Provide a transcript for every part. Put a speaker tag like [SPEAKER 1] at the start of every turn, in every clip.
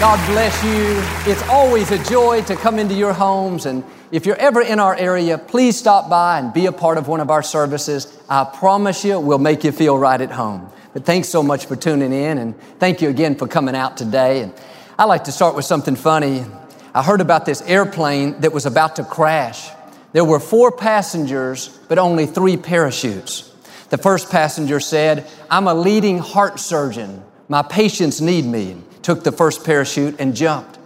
[SPEAKER 1] God bless you. It's always a joy to come into your homes. And if you're ever in our area, please stop by and be a part of one of our services. I promise you, we'll make you feel right at home. But thanks so much for tuning in. And thank you again for coming out today. And I like to start with something funny. I heard about this airplane that was about to crash. There were four passengers, but only three parachutes. The first passenger said, I'm a leading heart surgeon. My patients need me took the first parachute and jumped.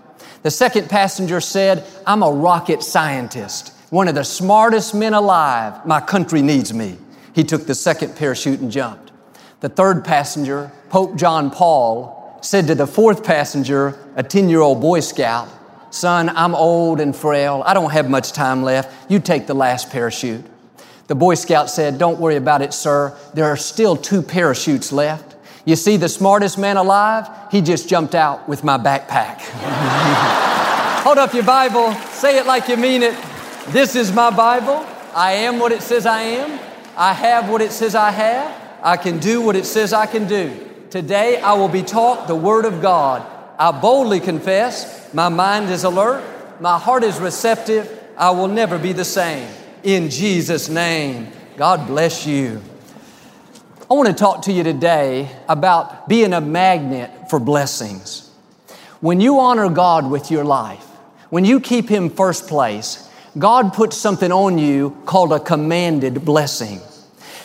[SPEAKER 1] The second passenger said, I'm a rocket scientist, one of the smartest men alive. My country needs me. He took the second parachute and jumped. The third passenger, Pope John Paul, said to the fourth passenger, a 10 year old Boy Scout, Son, I'm old and frail. I don't have much time left. You take the last parachute. The Boy Scout said, Don't worry about it, sir. There are still two parachutes left. You see, the smartest man alive, he just jumped out with my backpack. Hold up your Bible, say it like you mean it. This is my Bible. I am what it says I am. I have what it says I have. I can do what it says I can do. Today I will be taught the Word of God. I boldly confess, my mind is alert, my heart is receptive. I will never be the same. In Jesus' name, God bless you. I want to talk to you today about being a magnet for blessings. When you honor God with your life, when you keep Him first place, God puts something on you called a commanded blessing.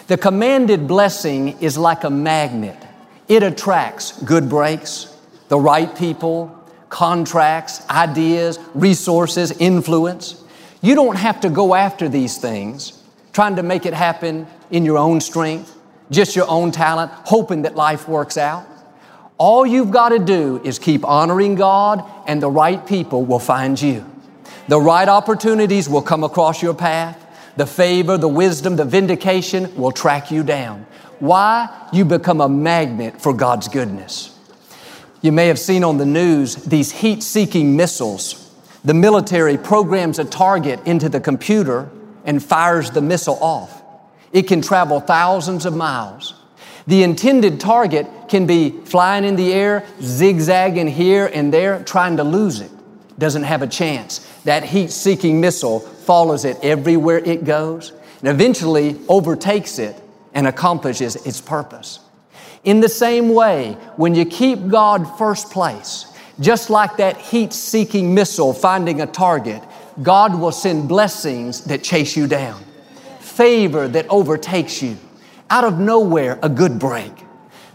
[SPEAKER 1] The commanded blessing is like a magnet. It attracts good breaks, the right people, contracts, ideas, resources, influence. You don't have to go after these things, trying to make it happen in your own strength just your own talent, hoping that life works out. All you've got to do is keep honoring God, and the right people will find you. The right opportunities will come across your path. The favor, the wisdom, the vindication will track you down. Why? You become a magnet for God's goodness. You may have seen on the news these heat seeking missiles. The military programs a target into the computer and fires the missile off. It can travel thousands of miles. The intended target can be flying in the air, zigzagging here and there, trying to lose it. Doesn't have a chance. That heat seeking missile follows it everywhere it goes and eventually overtakes it and accomplishes its purpose. In the same way, when you keep God first place, just like that heat seeking missile finding a target, God will send blessings that chase you down favor that overtakes you. Out of nowhere, a good break.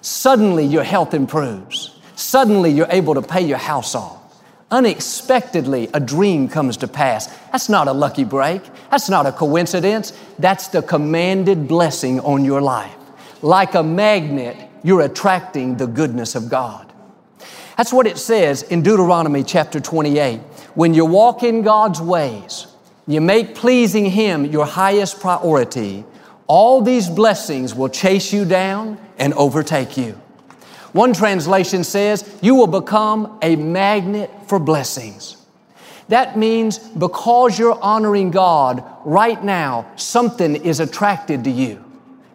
[SPEAKER 1] Suddenly, your health improves. Suddenly, you're able to pay your house off. Unexpectedly, a dream comes to pass. That's not a lucky break. That's not a coincidence. That's the commanded blessing on your life. Like a magnet, you're attracting the goodness of God. That's what it says in Deuteronomy chapter 28. When you walk in God's ways, you make pleasing Him your highest priority, all these blessings will chase you down and overtake you. One translation says, You will become a magnet for blessings. That means because you're honoring God right now, something is attracted to you.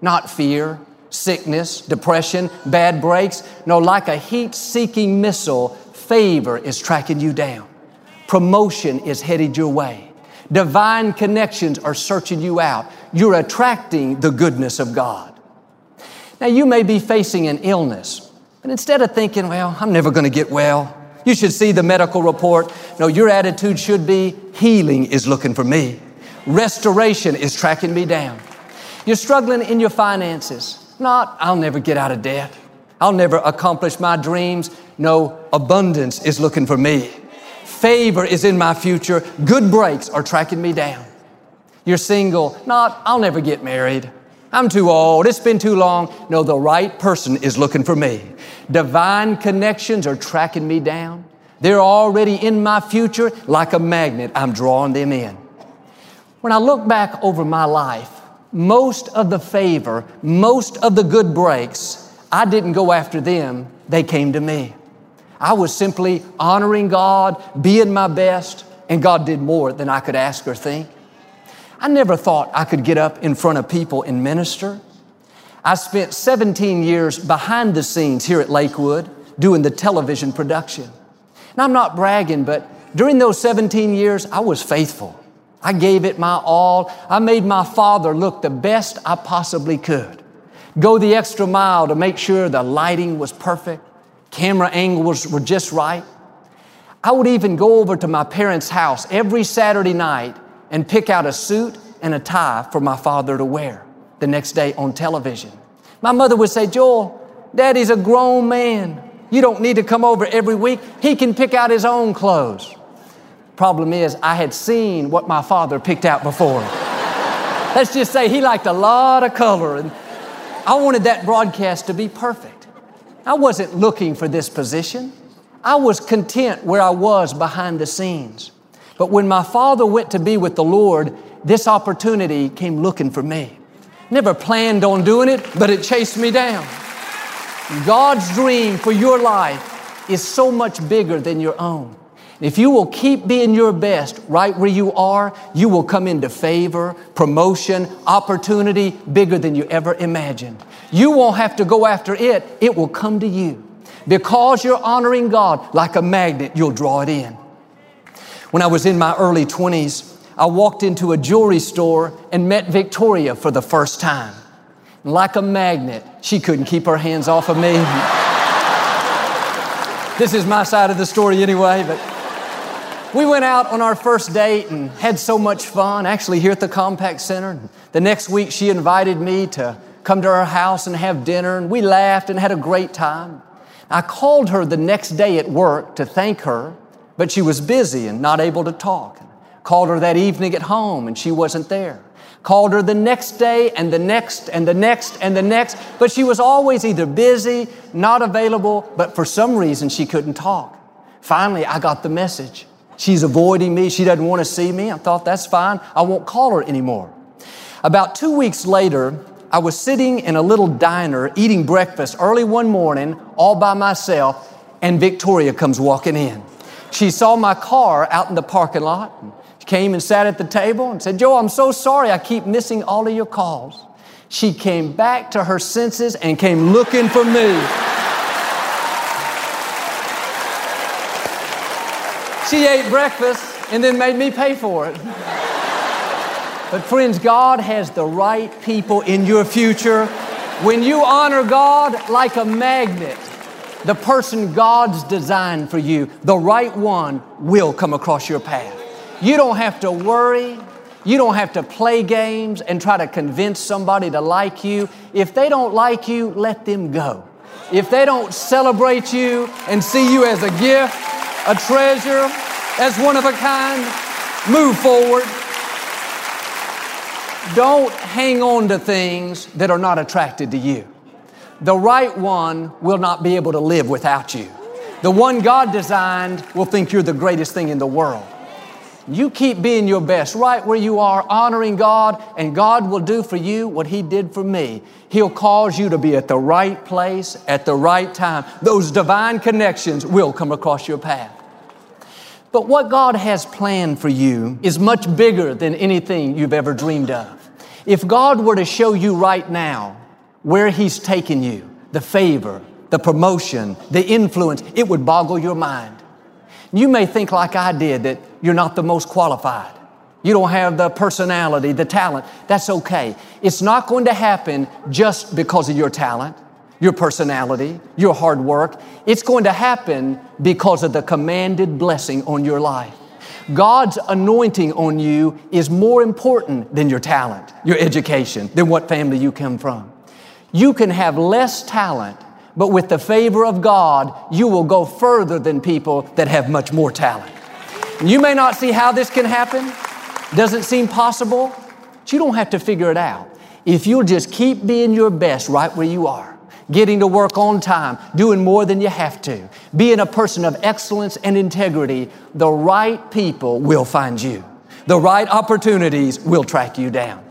[SPEAKER 1] Not fear, sickness, depression, bad breaks. No, like a heat seeking missile, favor is tracking you down. Promotion is headed your way. Divine connections are searching you out. You're attracting the goodness of God. Now, you may be facing an illness, and instead of thinking, well, I'm never going to get well, you should see the medical report. No, your attitude should be healing is looking for me, restoration is tracking me down. You're struggling in your finances, not, I'll never get out of debt, I'll never accomplish my dreams. No, abundance is looking for me. Favor is in my future. Good breaks are tracking me down. You're single, not, I'll never get married. I'm too old. It's been too long. No, the right person is looking for me. Divine connections are tracking me down. They're already in my future like a magnet. I'm drawing them in. When I look back over my life, most of the favor, most of the good breaks, I didn't go after them, they came to me. I was simply honoring God, being my best, and God did more than I could ask or think. I never thought I could get up in front of people and minister. I spent 17 years behind the scenes here at Lakewood doing the television production. And I'm not bragging, but during those 17 years, I was faithful. I gave it my all. I made my father look the best I possibly could. Go the extra mile to make sure the lighting was perfect, camera angles were just right. I would even go over to my parents' house every Saturday night and pick out a suit and a tie for my father to wear the next day on television. My mother would say, Joel, Daddy's a grown man. You don't need to come over every week. He can pick out his own clothes. Problem is, I had seen what my father picked out before. Let's just say he liked a lot of color, and I wanted that broadcast to be perfect. I wasn't looking for this position. I was content where I was behind the scenes. But when my father went to be with the Lord, this opportunity came looking for me. Never planned on doing it, but it chased me down. God's dream for your life is so much bigger than your own. If you will keep being your best right where you are, you will come into favor, promotion, opportunity bigger than you ever imagined. You won't have to go after it, it will come to you. Because you're honoring God like a magnet, you'll draw it in. When I was in my early 20s, I walked into a jewelry store and met Victoria for the first time. Like a magnet, she couldn't keep her hands off of me. this is my side of the story anyway, but we went out on our first date and had so much fun, actually, here at the Compaq Center. The next week, she invited me to come to her house and have dinner, and we laughed and had a great time. I called her the next day at work to thank her but she was busy and not able to talk. Called her that evening at home and she wasn't there. Called her the next day and the next and the next and the next, but she was always either busy, not available, but for some reason she couldn't talk. Finally, I got the message. She's avoiding me. She doesn't want to see me. I thought, that's fine. I won't call her anymore. About two weeks later, I was sitting in a little diner eating breakfast early one morning all by myself, and Victoria comes walking in. She saw my car out in the parking lot. She came and sat at the table and said, Joe, I'm so sorry I keep missing all of your calls. She came back to her senses and came looking for me. She ate breakfast and then made me pay for it. But, friends, God has the right people in your future. When you honor God like a magnet, the person God's designed for you, the right one will come across your path. You don't have to worry. You don't have to play games and try to convince somebody to like you. If they don't like you, let them go. If they don't celebrate you and see you as a gift, a treasure, as one of a kind, move forward. Don't hang on to things that are not attracted to you the right one will not be able to live without you. The one God designed will think you're the greatest thing in the world. You keep being your best right where you are, honoring God, and God will do for you what He did for me. He'll cause you to be at the right place at the right time. Those divine connections will come across your path. But what God has planned for you is much bigger than anything you've ever dreamed of. If God were to show you right now where He's taken you, the favor, the promotion, the influence, it would boggle your mind. You may think, like I did, that you're not the most qualified. You don't have the personality, the talent. That's okay. It's not going to happen just because of your talent, your personality, your hard work. It's going to happen because of the commanded blessing on your life. God's anointing on you is more important than your talent, your education, than what family you come from. You can have less talent, but with the favor of God, you will go further than people that have much more talent. You may not see how this can happen, doesn't seem possible, but you don't have to figure it out. If you'll just keep being your best right where you are, getting to work on time, doing more than you have to, being a person of excellence and integrity, the right people will find you. The right opportunities will track you down.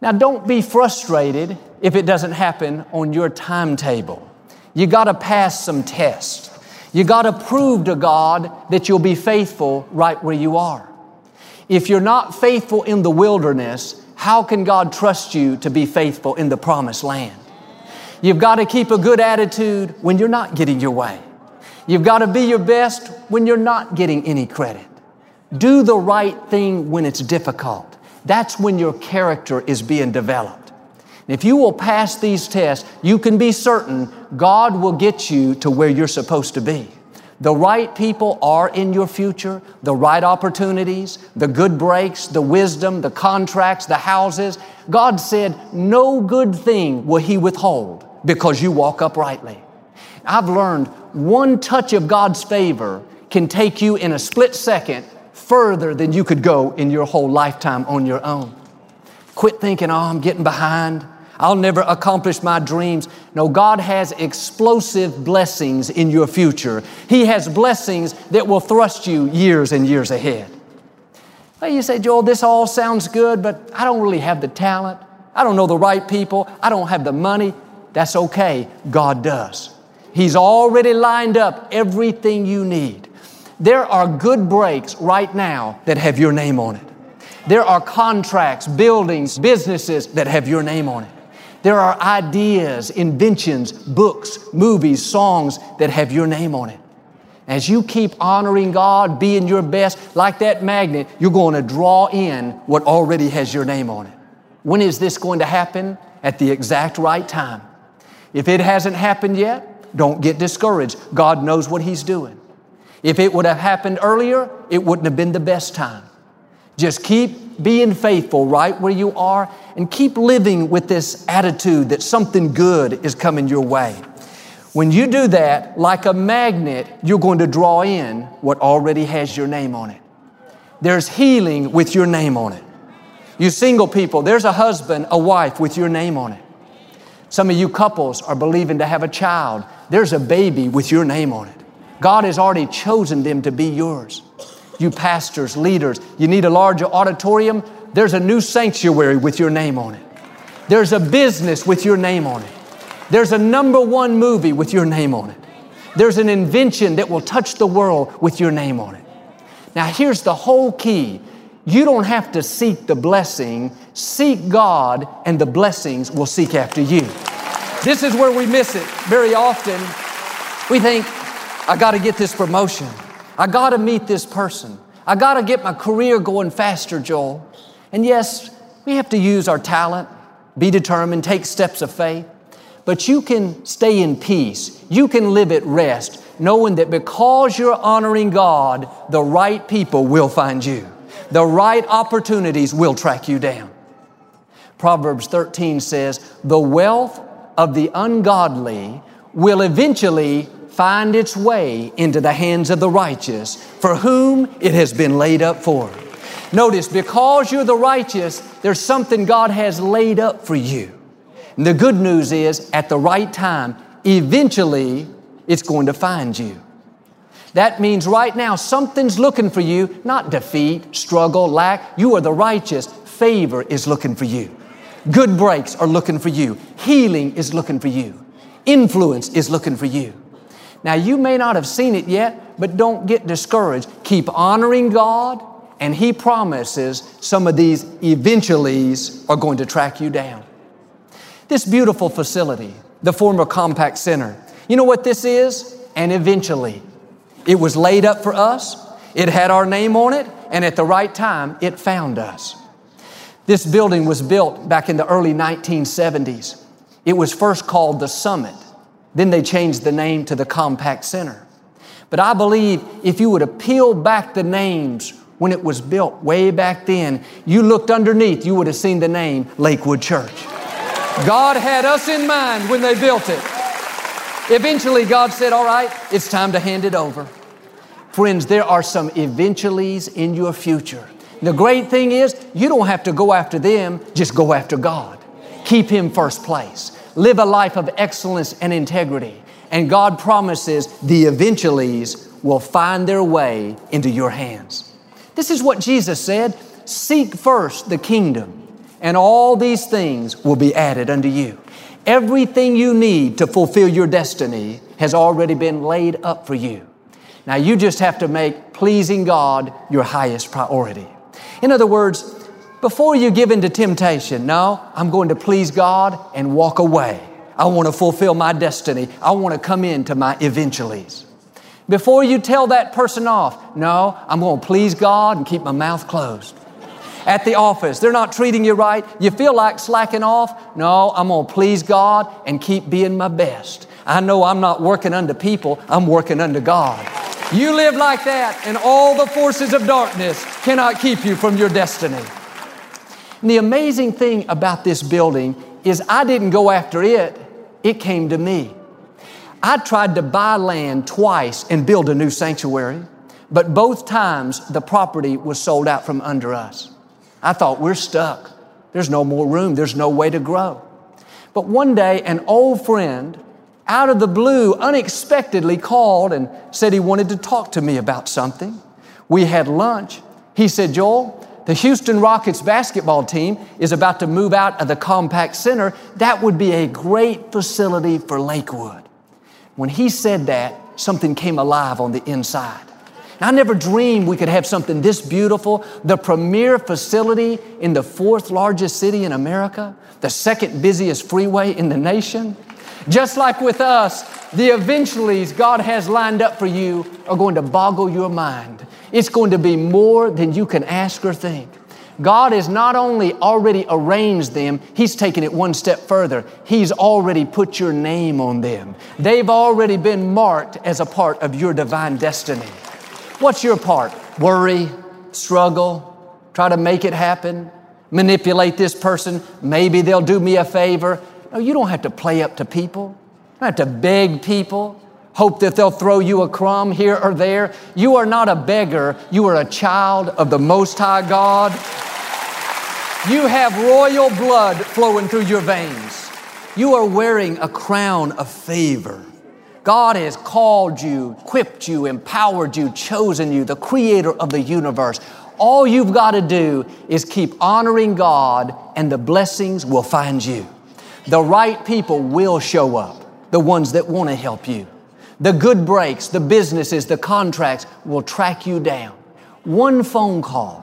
[SPEAKER 1] Now, don't be frustrated if it doesn't happen on your timetable. You got to pass some tests. You got to prove to God that you'll be faithful right where you are. If you're not faithful in the wilderness, how can God trust you to be faithful in the promised land? You've got to keep a good attitude when you're not getting your way. You've got to be your best when you're not getting any credit. Do the right thing when it's difficult. That's when your character is being developed. if you will pass these tests, you can be certain God will get you to where you're supposed to be. The right people are in your future, the right opportunities, the good breaks, the wisdom, the contracts, the houses. God said, No good thing will He withhold because you walk uprightly. I've learned one touch of God's favor can take you in a split second further than you could go in your whole lifetime on your own. Quit thinking, oh, I'm getting behind. I'll never accomplish my dreams. No, God has explosive blessings in your future. He has blessings that will thrust you years and years ahead. Well, you say, Joel, this all sounds good, but I don't really have the talent. I don't know the right people. I don't have the money. That's okay. God does. He's already lined up everything you need. There are good breaks right now that have your name on it. There are contracts, buildings, businesses that have your name on it. There are ideas, inventions, books, movies, songs that have your name on it. As you keep honoring God, being your best, like that magnet, you're going to draw in what already has your name on it. When is this going to happen? At the exact right time. If it hasn't happened yet, don't get discouraged. God knows what He's doing. If it would have happened earlier, it wouldn't have been the best time. Just keep being faithful right where you are and keep living with this attitude that something good is coming your way. When you do that, like a magnet, you're going to draw in what already has your name on it. There's healing with your name on it. You single people, there's a husband, a wife with your name on it. Some of you couples are believing to have a child. There's a baby with your name on it. God has already chosen them to be yours you pastors, leaders, you need a larger auditorium, there's a new sanctuary with your name on it. There's a business with your name on it. There's a number one movie with your name on it. There's an invention that will touch the world with your name on it. Now, here's the whole key you don't have to seek the blessing, seek God, and the blessings will seek after you. This is where we miss it very often. We think, I got to get this promotion. I got to meet this person. I got to get my career going faster, Joel. And yes, we have to use our talent, be determined, take steps of faith. But you can stay in peace. You can live at rest, knowing that because you're honoring God, the right people will find you. The right opportunities will track you down. Proverbs 13 says, The wealth of the ungodly will eventually find its way into the hands of the righteous, for whom it has been laid up for. Notice, because you're the righteous, there's something God has laid up for you. And the good news is, at the right time, eventually it's going to find you. That means right now something's looking for you, not defeat, struggle, lack. You are the righteous. Favor is looking for you. Good breaks are looking for you. Healing is looking for you. Influence is looking for you. Now, you may not have seen it yet, but don't get discouraged. Keep honoring God, and He promises some of these eventuallys are going to track you down. This beautiful facility, the former Compaq Center, you know what this is? And eventually, it was laid up for us, it had our name on it, and at the right time, it found us. This building was built back in the early 1970s. It was first called the Summit. Then they changed the name to the Compaq Center. But I believe if you would have peeled back the names when it was built way back then, you looked underneath, you would have seen the name Lakewood Church. God had us in mind when they built it. Eventually, God said, All right, it's time to hand it over. Friends, there are some eventuallys in your future. The great thing is, you don't have to go after them, just go after God. Keep Him first place live a life of excellence and integrity. And God promises the eventuallys will find their way into your hands. This is what Jesus said Seek first the kingdom, and all these things will be added unto you. Everything you need to fulfill your destiny has already been laid up for you. Now you just have to make pleasing God your highest priority. In other words, before you give in to temptation, no, I'm going to please God and walk away. I want to fulfill my destiny. I want to come into my eventuallys. Before you tell that person off, no, I'm going to please God and keep my mouth closed at the office. They're not treating you right. You feel like slacking off. No, I'm going to please God and keep being my best. I know I'm not working under people, I'm working under God. You live like that, and all the forces of darkness cannot keep you from your destiny. And the amazing thing about this building is I didn't go after it, it came to me. I tried to buy land twice and build a new sanctuary, but both times the property was sold out from under us. I thought, we're stuck. There's no more room. There's no way to grow. But one day, an old friend, out of the blue, unexpectedly called and said he wanted to talk to me about something. We had lunch. He said, Joel, the Houston Rockets basketball team is about to move out of the Compaq Center. That would be a great facility for Lakewood. When he said that, something came alive on the inside. I never dreamed we could have something this beautiful, the premier facility in the fourth largest city in America, the second busiest freeway in the nation. Just like with us, the eventuallys God has lined up for you are going to boggle your mind. It's going to be more than you can ask or think. God has not only already arranged them, He's taken it one step further. He's already put your name on them. They've already been marked as a part of your divine destiny. What's your part? Worry, struggle, try to make it happen, manipulate this person. Maybe they'll do me a favor. No, you don't have to play up to people. You don't have to beg people, hope that they'll throw you a crumb here or there. You are not a beggar. You are a child of the Most High God. You have royal blood flowing through your veins. You are wearing a crown of favor. God has called you, equipped you, empowered you, chosen you, the creator of the universe. All you've got to do is keep honoring God and the blessings will find you. The right people will show up, the ones that want to help you. The good breaks, the businesses, the contracts will track you down. One phone call,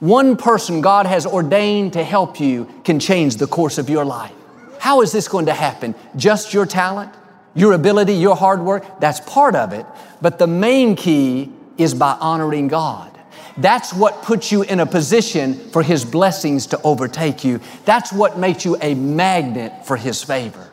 [SPEAKER 1] one person God has ordained to help you can change the course of your life. How is this going to happen? Just your talent? Your ability, your hard work, that's part of it. But the main key is by honoring God. That's what puts you in a position for His blessings to overtake you. That's what makes you a magnet for His favor.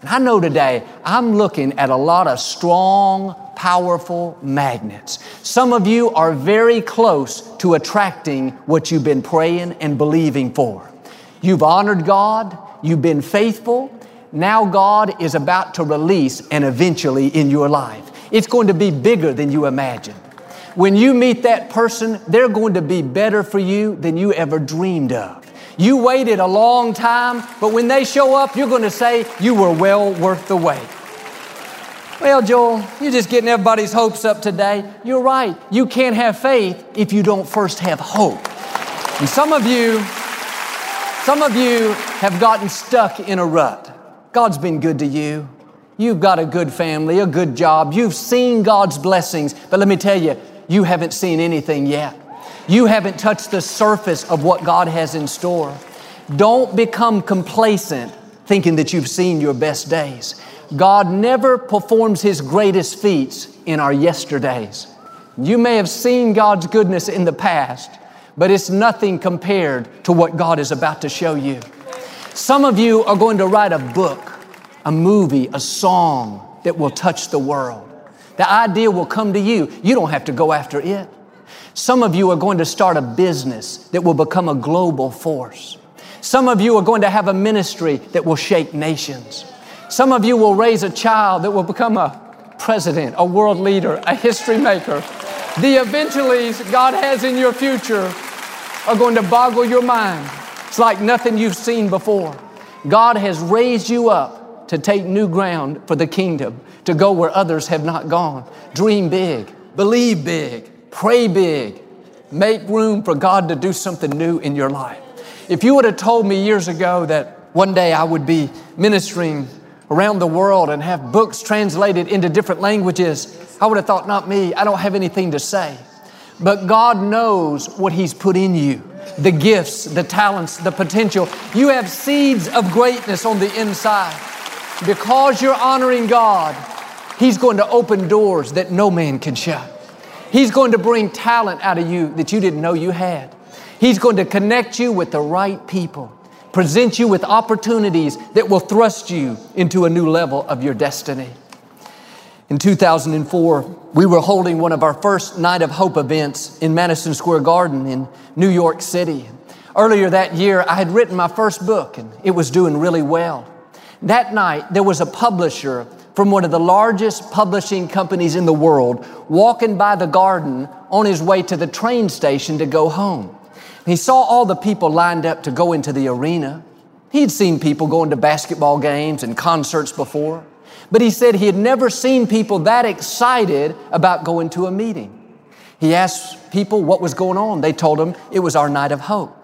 [SPEAKER 1] And I know today I'm looking at a lot of strong, powerful magnets. Some of you are very close to attracting what you've been praying and believing for. You've honored God, you've been faithful, now God is about to release an eventually in your life. It's going to be bigger than you imagine. When you meet that person, they're going to be better for you than you ever dreamed of. You waited a long time, but when they show up, you're going to say you were well worth the wait. Well, Joel, you're just getting everybody's hopes up today. You're right. You can't have faith if you don't first have hope. And some of you, some of you have gotten stuck in a rut. God's been good to you. You've got a good family, a good job. You've seen God's blessings. But let me tell you, you haven't seen anything yet. You haven't touched the surface of what God has in store. Don't become complacent thinking that you've seen your best days. God never performs His greatest feats in our yesterdays. You may have seen God's goodness in the past, but it's nothing compared to what God is about to show you. Some of you are going to write a book, a movie, a song that will touch the world. The idea will come to you. You don't have to go after it. Some of you are going to start a business that will become a global force. Some of you are going to have a ministry that will shake nations. Some of you will raise a child that will become a president, a world leader, a history maker. The eventuallys God has in your future are going to boggle your mind. It's like nothing you've seen before. God has raised you up to take new ground for the kingdom, to go where others have not gone. Dream big, believe big, pray big. Make room for God to do something new in your life. If you would have told me years ago that one day I would be ministering around the world and have books translated into different languages, I would have thought, not me, I don't have anything to say. But God knows what He's put in you the gifts, the talents, the potential. You have seeds of greatness on the inside. Because you're honoring God, He's going to open doors that no man can shut. He's going to bring talent out of you that you didn't know you had. He's going to connect you with the right people, present you with opportunities that will thrust you into a new level of your destiny. In 2004, we were holding one of our first Night of Hope events in Madison Square Garden in New York City. Earlier that year, I had written my first book and it was doing really well. That night, there was a publisher from one of the largest publishing companies in the world walking by the garden on his way to the train station to go home. He saw all the people lined up to go into the arena. He'd seen people going to basketball games and concerts before, but he said he had never seen people that excited about going to a meeting. He asked people what was going on. They told him it was our night of hope.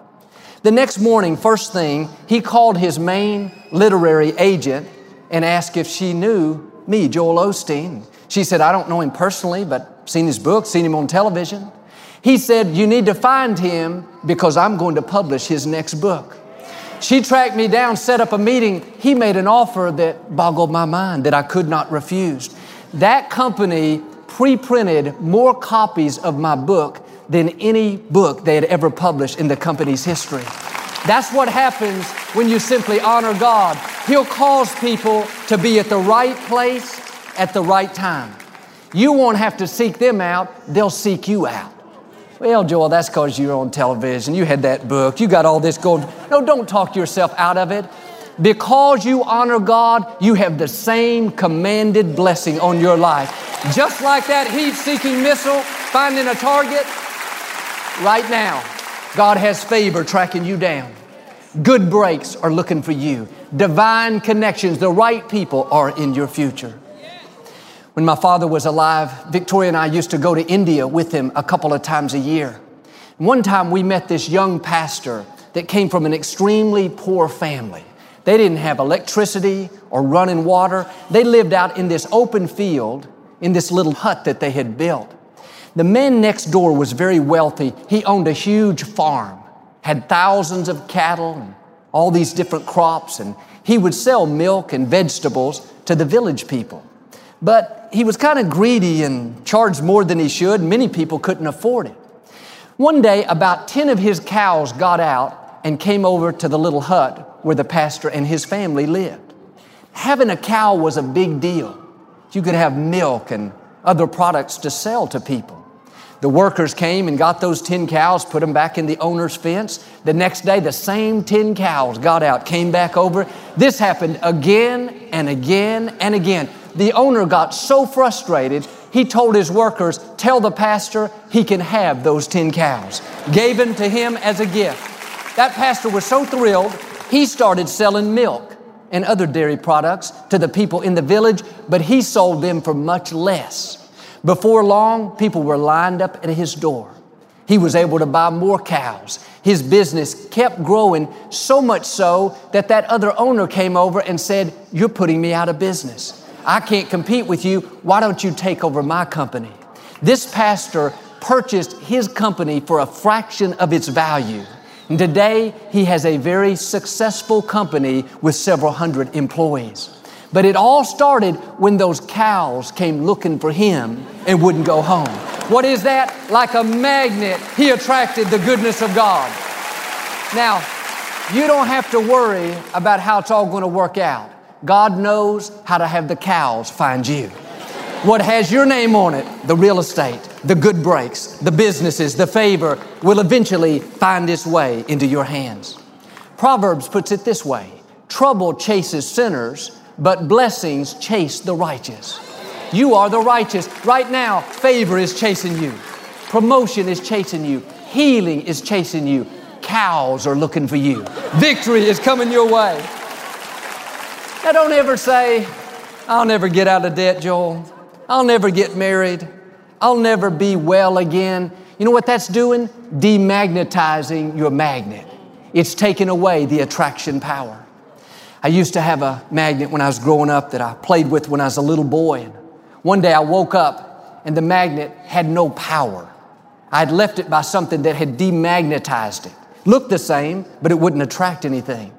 [SPEAKER 1] The next morning, first thing, he called his main literary agent and asked if she knew me, Joel Osteen. She said, I don't know him personally, but seen his book, seen him on television. He said, You need to find him because I'm going to publish his next book. She tracked me down, set up a meeting. He made an offer that boggled my mind that I could not refuse. That company pre printed more copies of my book than any book they had ever published in the company's history. That's what happens when you simply honor God. He'll cause people to be at the right place at the right time. You won't have to seek them out, they'll seek you out. Well, Joel, that's because you're on television. You had that book. You got all this going. No, don't talk yourself out of it. Because you honor God, you have the same commanded blessing on your life. Just like that heat seeking missile finding a target, right now, God has favor tracking you down. Good breaks are looking for you. Divine connections, the right people are in your future. When my father was alive, Victoria and I used to go to India with him a couple of times a year. One time we met this young pastor that came from an extremely poor family. They didn't have electricity or running water. They lived out in this open field in this little hut that they had built. The man next door was very wealthy. He owned a huge farm, had thousands of cattle and all these different crops, and he would sell milk and vegetables to the village people. But he was kind of greedy and charged more than he should. Many people couldn't afford it. One day, about 10 of his cows got out and came over to the little hut where the pastor and his family lived. Having a cow was a big deal. You could have milk and other products to sell to people. The workers came and got those 10 cows, put them back in the owner's fence. The next day, the same 10 cows got out, came back over. This happened again and again and again. The owner got so frustrated, he told his workers, Tell the pastor he can have those 10 cows. Gave them to him as a gift. That pastor was so thrilled, he started selling milk and other dairy products to the people in the village, but he sold them for much less. Before long, people were lined up at his door. He was able to buy more cows. His business kept growing so much so that that other owner came over and said, You're putting me out of business. I can't compete with you. Why don't you take over my company? This pastor purchased his company for a fraction of its value. And today, he has a very successful company with several hundred employees. But it all started when those cows came looking for him and wouldn't go home. What is that? Like a magnet, he attracted the goodness of God. Now, you don't have to worry about how it's all going to work out. God knows how to have the cows find you. What has your name on it, the real estate, the good breaks, the businesses, the favor, will eventually find its way into your hands. Proverbs puts it this way Trouble chases sinners, but blessings chase the righteous. You are the righteous. Right now, favor is chasing you, promotion is chasing you, healing is chasing you, cows are looking for you, victory is coming your way. Now, don't ever say, I'll never get out of debt, Joel. I'll never get married. I'll never be well again. You know what that's doing? Demagnetizing your magnet. It's taking away the attraction power. I used to have a magnet when I was growing up that I played with when I was a little boy. And one day I woke up and the magnet had no power. I had left it by something that had demagnetized it. Looked the same, but it wouldn't attract anything.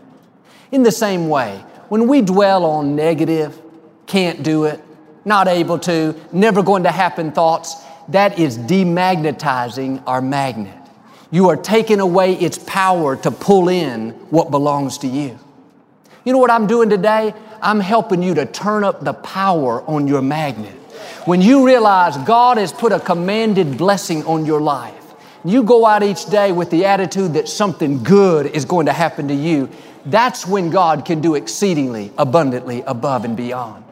[SPEAKER 1] In the same way, when we dwell on negative, can't do it, not able to, never going to happen thoughts, that is demagnetizing our magnet. You are taking away its power to pull in what belongs to you. You know what I'm doing today? I'm helping you to turn up the power on your magnet. When you realize God has put a commanded blessing on your life, you go out each day with the attitude that something good is going to happen to you, that's when God can do exceedingly abundantly above and beyond.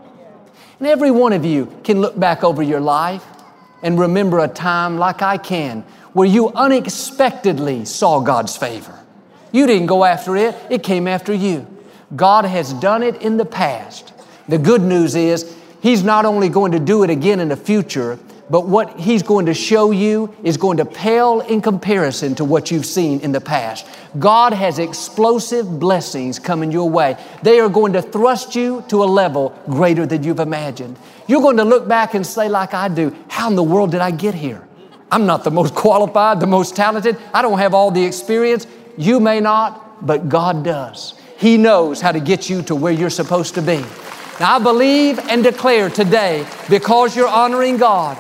[SPEAKER 1] And every one of you can look back over your life and remember a time like I can where you unexpectedly saw God's favor. You didn't go after it, it came after you. God has done it in the past. The good news is He's not only going to do it again in the future, but what He's going to show you is going to pale in comparison to what you've seen in the past. God has explosive blessings coming your way. They are going to thrust you to a level greater than you've imagined. You're going to look back and say, like I do, how in the world did I get here? I'm not the most qualified, the most talented. I don't have all the experience. You may not, but God does. He knows how to get you to where you're supposed to be. Now, I believe and declare today, because you're honoring God,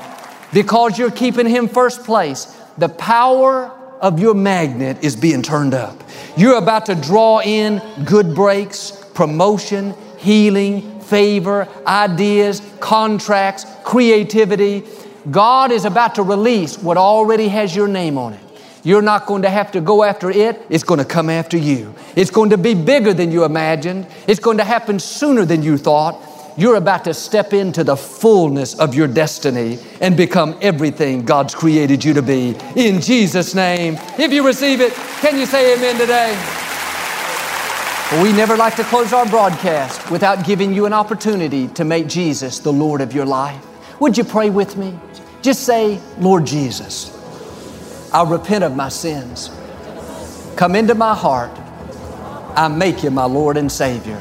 [SPEAKER 1] because you're keeping Him first place, the power of your magnet is being turned up. You're about to draw in good breaks, promotion, healing, favor, ideas, contracts, creativity. God is about to release what already has your name on it. You're not going to have to go after it. It's going to come after you. It's going to be bigger than you imagined. It's going to happen sooner than you thought. You're about to step into the fullness of your destiny and become everything God's created you to be. In Jesus' name. If you receive it, can you say amen today? We never like to close our broadcast without giving you an opportunity to make Jesus the Lord of your life. Would you pray with me? Just say, Lord Jesus. I repent of my sins. Come into my heart. I make you my Lord and Savior.